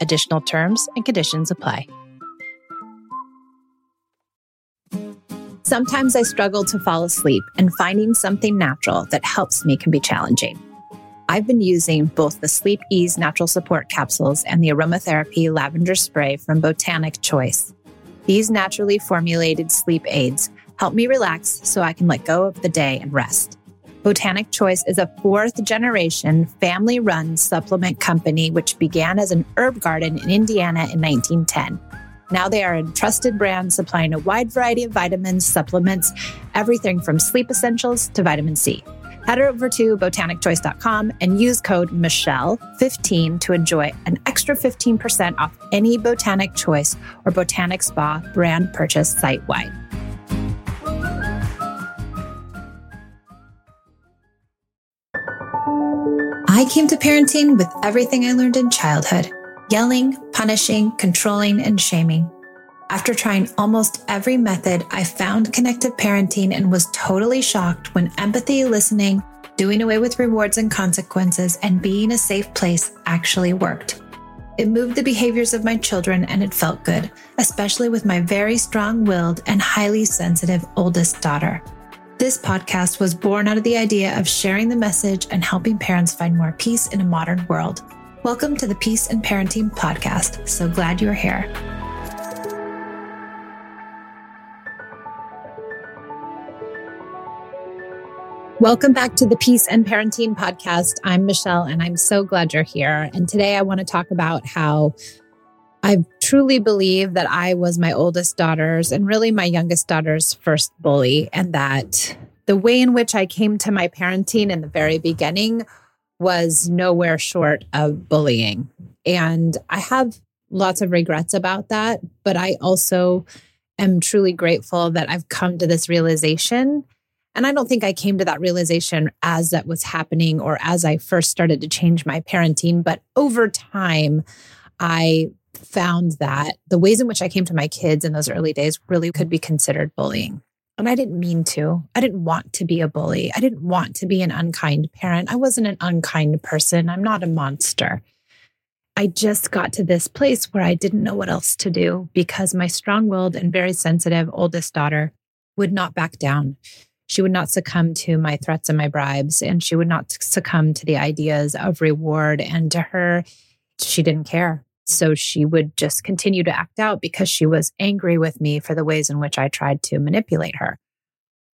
Additional terms and conditions apply. Sometimes I struggle to fall asleep, and finding something natural that helps me can be challenging. I've been using both the Sleep Ease natural support capsules and the aromatherapy lavender spray from Botanic Choice. These naturally formulated sleep aids help me relax so I can let go of the day and rest. Botanic Choice is a fourth generation family run supplement company which began as an herb garden in Indiana in 1910. Now they are a trusted brand supplying a wide variety of vitamins, supplements, everything from sleep essentials to vitamin C. Head over to botanicchoice.com and use code Michelle15 to enjoy an extra 15% off any Botanic Choice or Botanic Spa brand purchase site wide. I came to parenting with everything I learned in childhood yelling, punishing, controlling, and shaming. After trying almost every method, I found connected parenting and was totally shocked when empathy, listening, doing away with rewards and consequences, and being a safe place actually worked. It moved the behaviors of my children and it felt good, especially with my very strong willed and highly sensitive oldest daughter. This podcast was born out of the idea of sharing the message and helping parents find more peace in a modern world. Welcome to the Peace and Parenting Podcast. So glad you're here. Welcome back to the Peace and Parenting Podcast. I'm Michelle, and I'm so glad you're here. And today I want to talk about how I truly believe that I was my oldest daughter's and really my youngest daughter's first bully, and that the way in which I came to my parenting in the very beginning was nowhere short of bullying. And I have lots of regrets about that, but I also am truly grateful that I've come to this realization. And I don't think I came to that realization as that was happening or as I first started to change my parenting, but over time, I found that the ways in which I came to my kids in those early days really could be considered bullying. And I didn't mean to. I didn't want to be a bully. I didn't want to be an unkind parent. I wasn't an unkind person. I'm not a monster. I just got to this place where I didn't know what else to do because my strong willed and very sensitive oldest daughter would not back down. She would not succumb to my threats and my bribes, and she would not succumb to the ideas of reward. And to her, she didn't care. So she would just continue to act out because she was angry with me for the ways in which I tried to manipulate her.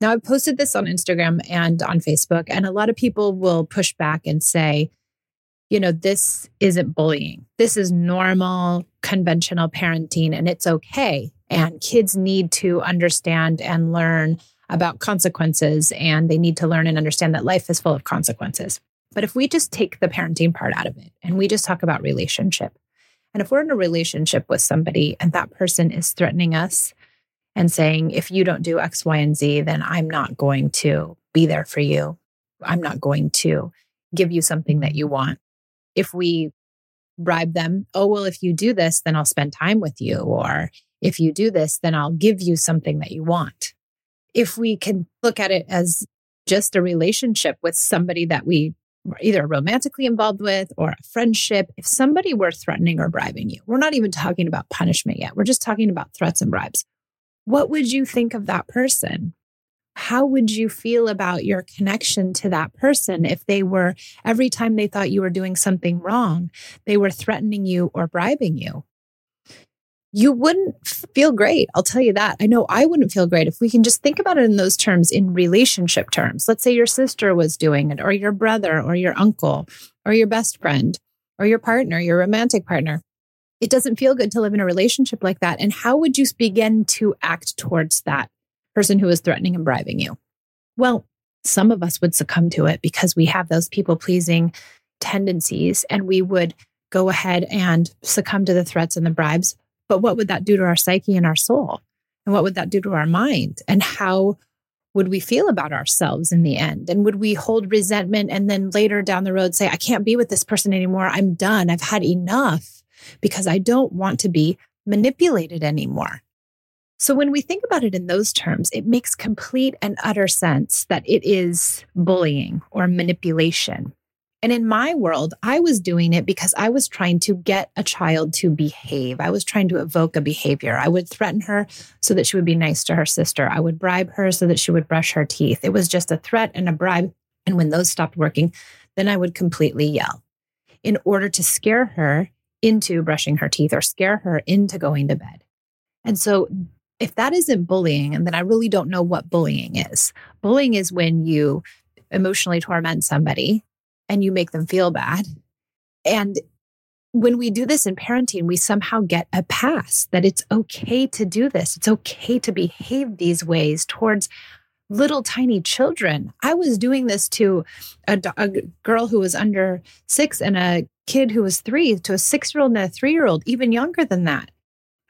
Now, I've posted this on Instagram and on Facebook, and a lot of people will push back and say, you know, this isn't bullying. This is normal, conventional parenting, and it's okay. And kids need to understand and learn about consequences, and they need to learn and understand that life is full of consequences. But if we just take the parenting part out of it and we just talk about relationship, and if we're in a relationship with somebody and that person is threatening us and saying, if you don't do X, Y, and Z, then I'm not going to be there for you. I'm not going to give you something that you want. If we bribe them, oh, well, if you do this, then I'll spend time with you. Or if you do this, then I'll give you something that you want. If we can look at it as just a relationship with somebody that we either romantically involved with or a friendship, if somebody were threatening or bribing you, we're not even talking about punishment yet. We're just talking about threats and bribes. What would you think of that person? How would you feel about your connection to that person if they were, every time they thought you were doing something wrong, they were threatening you or bribing you? You wouldn't feel great. I'll tell you that. I know I wouldn't feel great if we can just think about it in those terms, in relationship terms. Let's say your sister was doing it, or your brother, or your uncle, or your best friend, or your partner, your romantic partner. It doesn't feel good to live in a relationship like that. And how would you begin to act towards that person who is threatening and bribing you? Well, some of us would succumb to it because we have those people pleasing tendencies and we would go ahead and succumb to the threats and the bribes but what would that do to our psyche and our soul? And what would that do to our mind? And how would we feel about ourselves in the end? And would we hold resentment and then later down the road say, I can't be with this person anymore. I'm done. I've had enough because I don't want to be manipulated anymore. So when we think about it in those terms, it makes complete and utter sense that it is bullying or manipulation. And in my world, I was doing it because I was trying to get a child to behave. I was trying to evoke a behavior. I would threaten her so that she would be nice to her sister. I would bribe her so that she would brush her teeth. It was just a threat and a bribe. And when those stopped working, then I would completely yell in order to scare her into brushing her teeth or scare her into going to bed. And so if that isn't bullying, and then I really don't know what bullying is. Bullying is when you emotionally torment somebody and you make them feel bad. And when we do this in parenting, we somehow get a pass that it's okay to do this. It's okay to behave these ways towards little tiny children. I was doing this to a, a girl who was under six and a kid who was three, to a six year old and a three year old, even younger than that.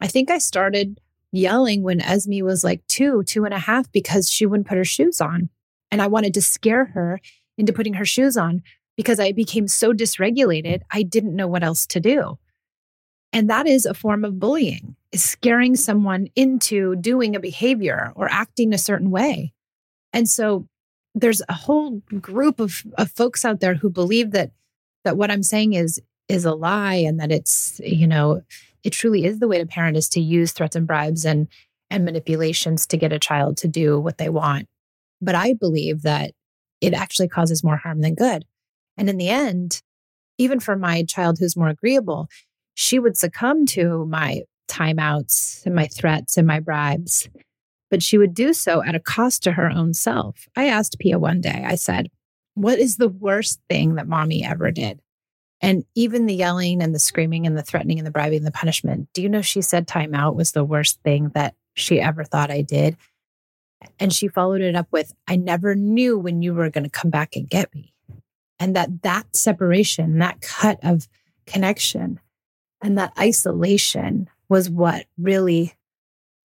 I think I started yelling when Esme was like two, two and a half, because she wouldn't put her shoes on. And I wanted to scare her into putting her shoes on because I became so dysregulated, I didn't know what else to do. And that is a form of bullying, is scaring someone into doing a behavior or acting a certain way. And so there's a whole group of, of folks out there who believe that that what I'm saying is is a lie and that it's, you know, it truly is the way to parent is to use threats and bribes and and manipulations to get a child to do what they want. But I believe that it actually causes more harm than good. And in the end, even for my child who's more agreeable, she would succumb to my timeouts and my threats and my bribes, but she would do so at a cost to her own self. I asked Pia one day, I said, What is the worst thing that mommy ever did? And even the yelling and the screaming and the threatening and the bribing and the punishment. Do you know she said timeout was the worst thing that she ever thought I did? And she followed it up with, I never knew when you were going to come back and get me and that that separation that cut of connection and that isolation was what really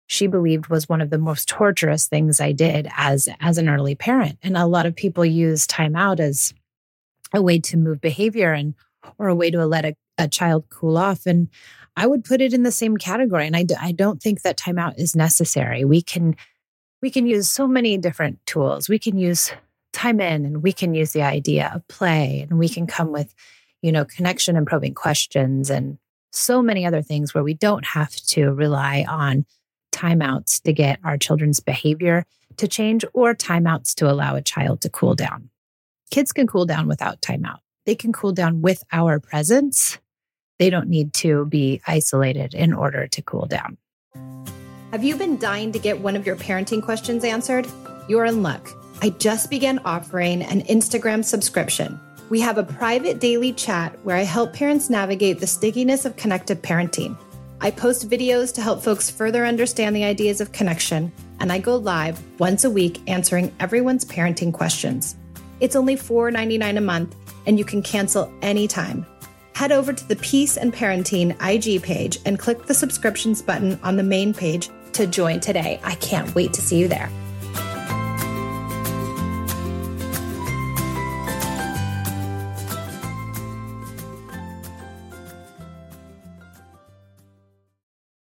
she believed was one of the most torturous things I did as as an early parent. And a lot of people use timeout as a way to move behavior and or a way to let a, a child cool off. And I would put it in the same category. And I, I don't think that timeout is necessary. We can we can use so many different tools. We can use time in and we can use the idea of play and we can come with, you know, connection and probing questions and so many other things where we don't have to rely on timeouts to get our children's behavior to change or timeouts to allow a child to cool down. Kids can cool down without timeout. They can cool down with our presence. They don't need to be isolated in order to cool down. Have you been dying to get one of your parenting questions answered? You're in luck. I just began offering an Instagram subscription. We have a private daily chat where I help parents navigate the stickiness of connected parenting. I post videos to help folks further understand the ideas of connection, and I go live once a week answering everyone's parenting questions. It's only $4.99 a month, and you can cancel anytime. Head over to the Peace and Parenting IG page and click the subscriptions button on the main page to join today. I can't wait to see you there.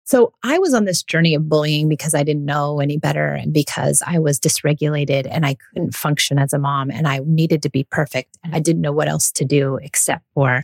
So I was on this journey of bullying because I didn't know any better and because I was dysregulated and I couldn't function as a mom and I needed to be perfect. And I didn't know what else to do except for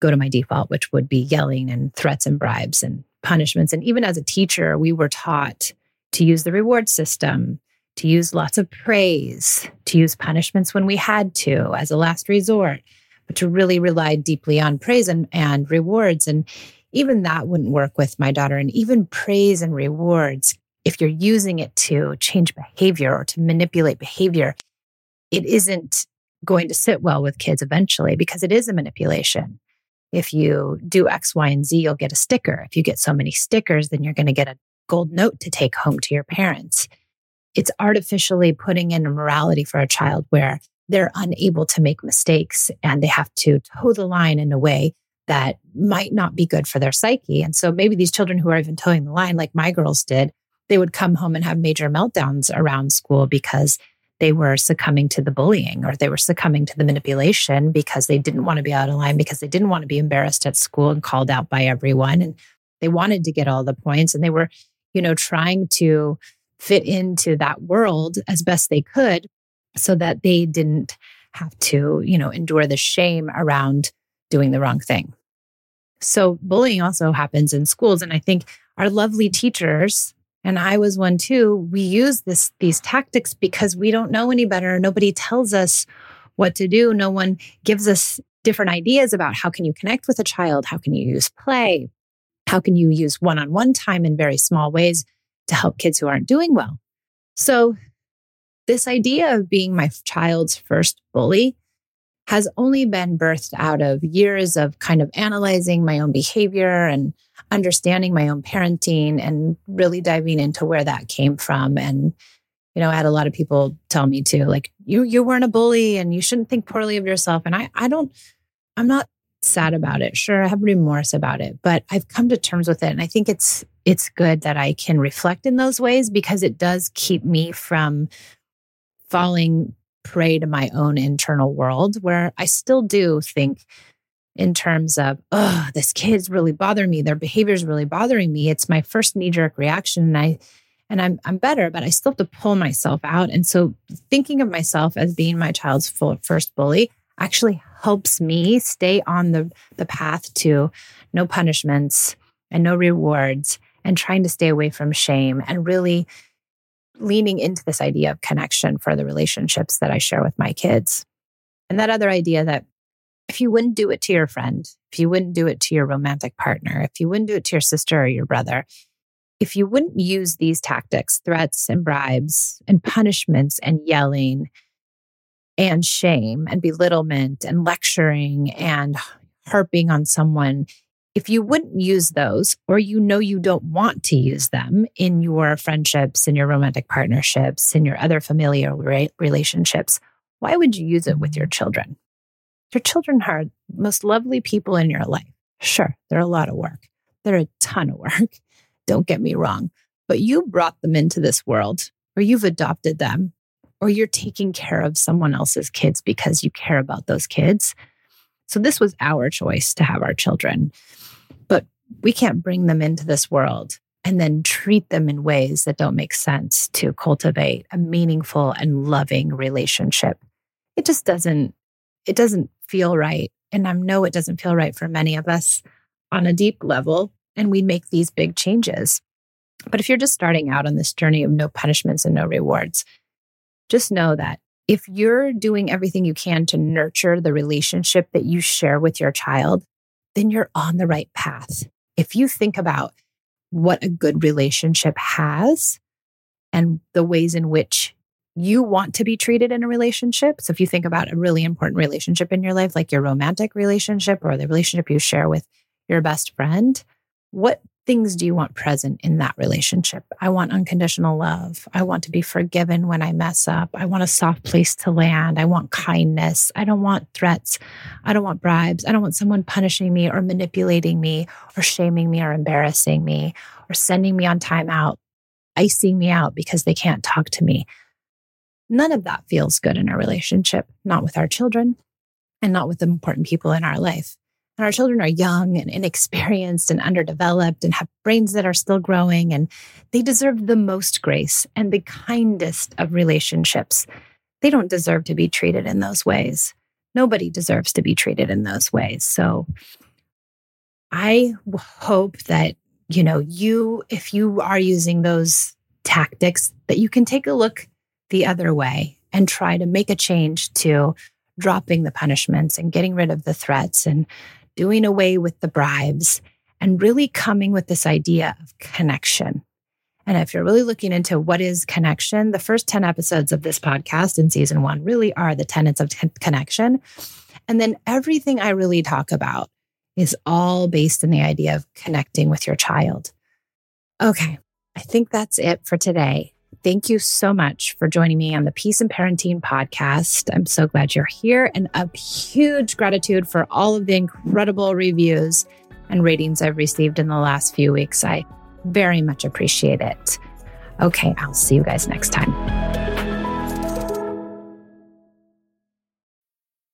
go to my default, which would be yelling and threats and bribes and punishments. And even as a teacher, we were taught to use the reward system, to use lots of praise, to use punishments when we had to as a last resort, but to really rely deeply on praise and, and rewards. And even that wouldn't work with my daughter. And even praise and rewards, if you're using it to change behavior or to manipulate behavior, it isn't going to sit well with kids eventually because it is a manipulation. If you do X, Y, and Z, you'll get a sticker. If you get so many stickers, then you're going to get a gold note to take home to your parents. It's artificially putting in a morality for a child where they're unable to make mistakes and they have to toe the line in a way that might not be good for their psyche. And so maybe these children who are even toeing the line, like my girls did, they would come home and have major meltdowns around school because they were succumbing to the bullying or they were succumbing to the manipulation because they didn't want to be out of line, because they didn't want to be embarrassed at school and called out by everyone. And they wanted to get all the points and they were, you know, trying to fit into that world as best they could so that they didn't have to, you know, endure the shame around doing the wrong thing. So bullying also happens in schools. And I think our lovely teachers, and I was one too, we use this these tactics because we don't know any better. Nobody tells us what to do. No one gives us different ideas about how can you connect with a child? How can you use play? How can you use one-on-one time in very small ways to help kids who aren't doing well? So this idea of being my child's first bully has only been birthed out of years of kind of analyzing my own behavior and understanding my own parenting and really diving into where that came from. And, you know, I had a lot of people tell me too, like, you you weren't a bully and you shouldn't think poorly of yourself. And I I don't, I'm not sad about it. Sure, I have remorse about it, but I've come to terms with it. And I think it's it's good that I can reflect in those ways because it does keep me from falling prey to my own internal world where I still do think in terms of, oh, this kid's really bothering me. Their behavior's really bothering me. It's my first knee jerk reaction. And I, and I'm, I'm better, but I still have to pull myself out. And so thinking of myself as being my child's first bully actually helps me stay on the, the path to no punishments and no rewards and trying to stay away from shame and really leaning into this idea of connection for the relationships that I share with my kids. And that other idea that if you wouldn't do it to your friend, if you wouldn't do it to your romantic partner, if you wouldn't do it to your sister or your brother, if you wouldn't use these tactics, threats and bribes and punishments and yelling and shame and belittlement and lecturing and harping on someone, if you wouldn't use those, or you know you don't want to use them in your friendships, in your romantic partnerships, in your other familial re- relationships, why would you use it with your children? Your children are most lovely people in your life. Sure, they're a lot of work. They're a ton of work. Don't get me wrong. But you brought them into this world, or you've adopted them, or you're taking care of someone else's kids because you care about those kids. So this was our choice to have our children. We can't bring them into this world and then treat them in ways that don't make sense to cultivate a meaningful and loving relationship. It just doesn't it doesn't feel right. And I know it doesn't feel right for many of us on a deep level and we make these big changes. But if you're just starting out on this journey of no punishments and no rewards, just know that if you're doing everything you can to nurture the relationship that you share with your child, then you're on the right path. If you think about what a good relationship has and the ways in which you want to be treated in a relationship. So if you think about a really important relationship in your life, like your romantic relationship or the relationship you share with your best friend, what things do you want present in that relationship? I want unconditional love. I want to be forgiven when I mess up. I want a soft place to land. I want kindness. I don't want threats. I don't want bribes. I don't want someone punishing me or manipulating me or shaming me or embarrassing me or sending me on timeout, icing me out because they can't talk to me. None of that feels good in a relationship, not with our children and not with the important people in our life. And our children are young and inexperienced and underdeveloped and have brains that are still growing. And they deserve the most grace and the kindest of relationships. They don't deserve to be treated in those ways. Nobody deserves to be treated in those ways. So I hope that, you know, you, if you are using those tactics, that you can take a look the other way and try to make a change to dropping the punishments and getting rid of the threats and doing away with the bribes and really coming with this idea of connection. And if you're really looking into what is connection, the first 10 episodes of this podcast in season one really are the tenets of t- connection. And then everything I really talk about is all based in the idea of connecting with your child. Okay, I think that's it for today. Thank you so much for joining me on the Peace and Parenting podcast. I'm so glad you're here and a huge gratitude for all of the incredible reviews and ratings I've received in the last few weeks. I very much appreciate it. Okay, I'll see you guys next time.